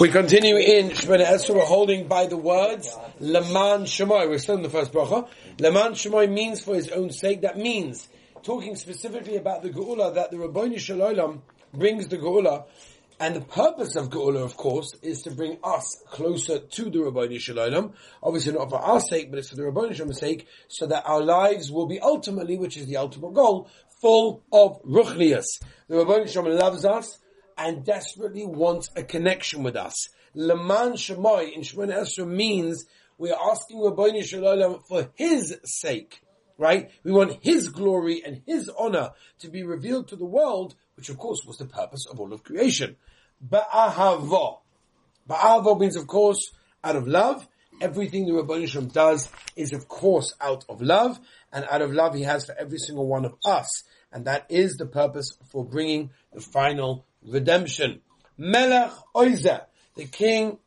We continue in Shemonei Esrei. Holding by the words Leman Shemoy. We're still in the first bracha. Leman Shemoy means for his own sake. That means talking specifically about the Geula that the Ribbono Shel Olam brings the Geula. And the purpose of Geula, of course, is to bring us closer to the Ribbono Shel Olam. Obviously not for our sake, but it's for the Ribbono Shel Olam's sake, so that our lives will be ultimately, which is the ultimate goal, full of Ruchnias. The Ribbono Shel Olam loves us and desperately wants a connection with us. Leman Shemai in Shemonei Esrei means we're asking Rabbi Shalom for His sake, right? We want His glory and His honor to be revealed to the world, which of course was the purpose of all of creation. Ba'ahava. Ba'ahava means of course out of love. Everything the Rabbi Shalom does is of course out of love, and out of love He has for every single one of us. And that is the purpose for bringing the final redemption. Melech Oizer, the king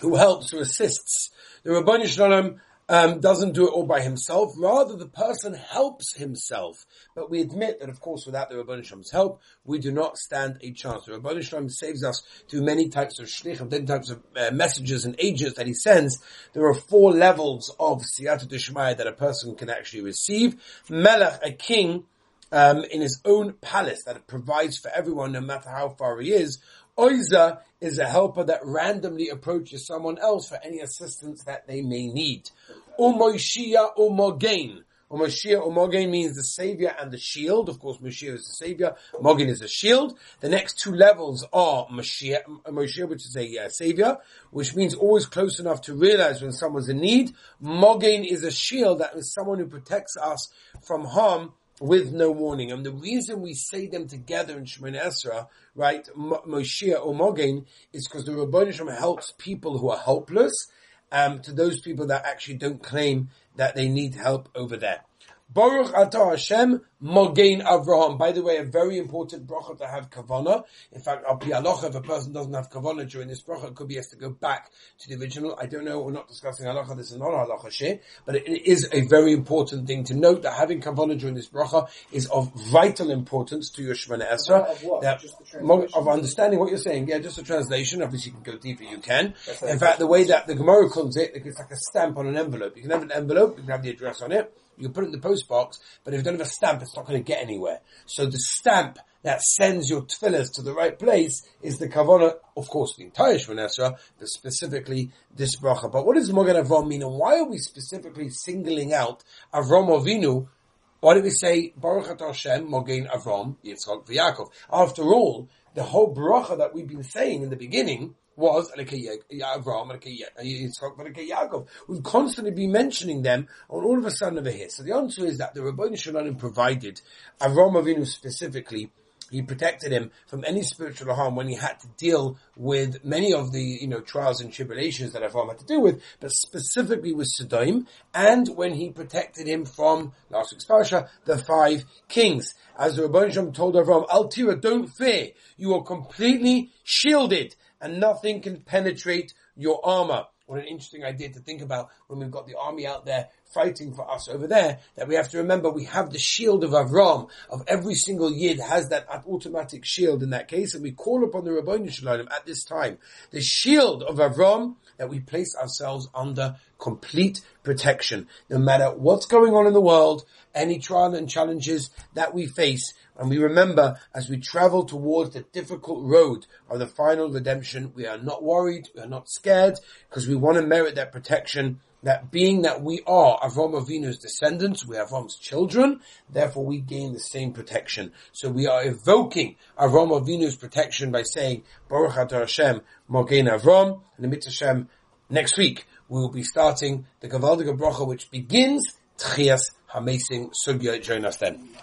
who helps, who assists. The Ribbono Shel Olam um, doesn't do it all by himself. Rather, the person helps himself. But we admit that, of course, without the Ribbono Shel Olam's help, we do not stand a chance. The Ribbono Shel Olam saves us through many types of shlichim, many types of uh, messages and agents that he sends. There are four levels of siyata deshmaya that a person can actually receive. Melech, a king, um, in his own palace that provides for everyone, no matter how far he is. Oiza is a helper that randomly approaches someone else for any assistance that they may need. Umoishia umogain. Umashia umogain means the savior and the shield. Of course, Mashiach is the savior. Mogain is a shield. The next two levels are Mashiach, Mashiach which is a uh, savior, which means always close enough to realize when someone's in need. Mogain is a shield that is someone who protects us from harm with no warning. And the reason we say them together in Shemonei Esrei, right, Moshiach or Mogain, is because the Rabbanah Shem helps people who are helpless, um, to those people that actually don't claim that they need help over there. Baruch Atah Hashem Mogain Avraham. By the way, a very important bracha to have kavana. In fact, al if a person doesn't have kavana during this bracha, it could be has to go back to the original. I don't know. We're not discussing halacha. This is not halacha share, but it is a very important thing to note that having kavana during this bracha is of vital importance to your Shemonei Esrei. Of, that, of understanding what you're saying. Yeah, just a translation. Obviously, you can go deeper. You can. In fact, the way that the Gemara calls it, it's like a stamp on an envelope. You can have an envelope. You can have the address on it. You put it in the post box, but if you don't have a stamp, it's not going to get anywhere. So the stamp that sends your tefillahs to the right place is the kavana, of course, the entire Shemon but specifically this bracha. But what does Mogan Avram mean, and why are we specifically singling out Avram Avinu? Why do we say Baruch Hashem Mogen Avram Yitzchak v'Yakov? After all, the whole bracha that we've been saying in the beginning was Avraham, Yaakov. We've constantly been mentioning them on all of a sudden over here. So the answer is that the Rabbi Shalom provided Avraham Avinu specifically he protected him from any spiritual harm when he had to deal with many of the, you know, trials and tribulations that Avram had to deal with, but specifically with Sodom, and when he protected him from, last week's parasha, the five kings. As the Rabban told Avram, Altira, don't fear, you are completely shielded and nothing can penetrate your armor. What an interesting idea to think about when we've got the army out there fighting for us over there, that we have to remember we have the shield of Avram, of every single Yid has that automatic shield in that case, and we call upon the Rabbi Shalom at this time, the shield of Avram, that we place ourselves under complete protection. No matter what's going on in the world, any trial and challenges that we face, and we remember as we travel towards the difficult road of the final redemption, we are not worried, we are not scared, because we want to merit that protection that being that we are Avram Avinu's descendants, we are Avram's children, therefore we gain the same protection. So we are evoking Avram Avinu's protection by saying, Baruch Atah Hashem, Mogen Avram, and the Mitzvah Hashem, next week we will be starting the Gavaldiga Bracha which begins Tchias Hameisim Sugya. Join us then.